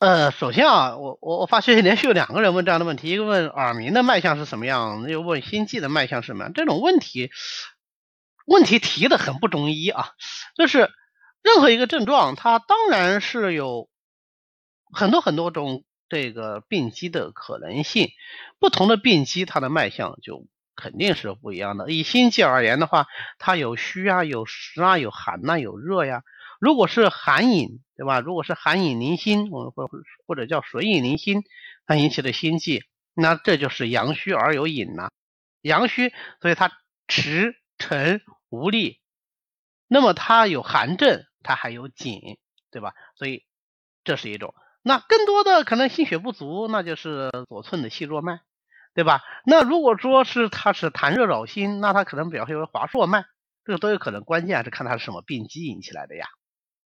呃，首先啊，我我我发现连续有两个人问这样的问题，一个问耳鸣的脉象是什么样，又问心悸的脉象是什么样。这种问题，问题提的很不中医啊。就是任何一个症状，它当然是有很多很多种这个病机的可能性，不同的病机，它的脉象就肯定是不一样的。以心悸而言的话，它有虚啊，有实啊，有寒呐，有热呀。如果是寒饮，对吧？如果是寒饮凝心，或或或者叫水饮凝心，它引起的心悸，那这就是阳虚而有饮呐。阳虚，所以它迟沉无力。那么它有寒症，它还有紧，对吧？所以这是一种。那更多的可能心血不足，那就是左寸的细弱脉，对吧？那如果说是它是痰热扰心，那它可能表现为滑数脉，这个都有可能。关键是看它是什么病机引起来的呀。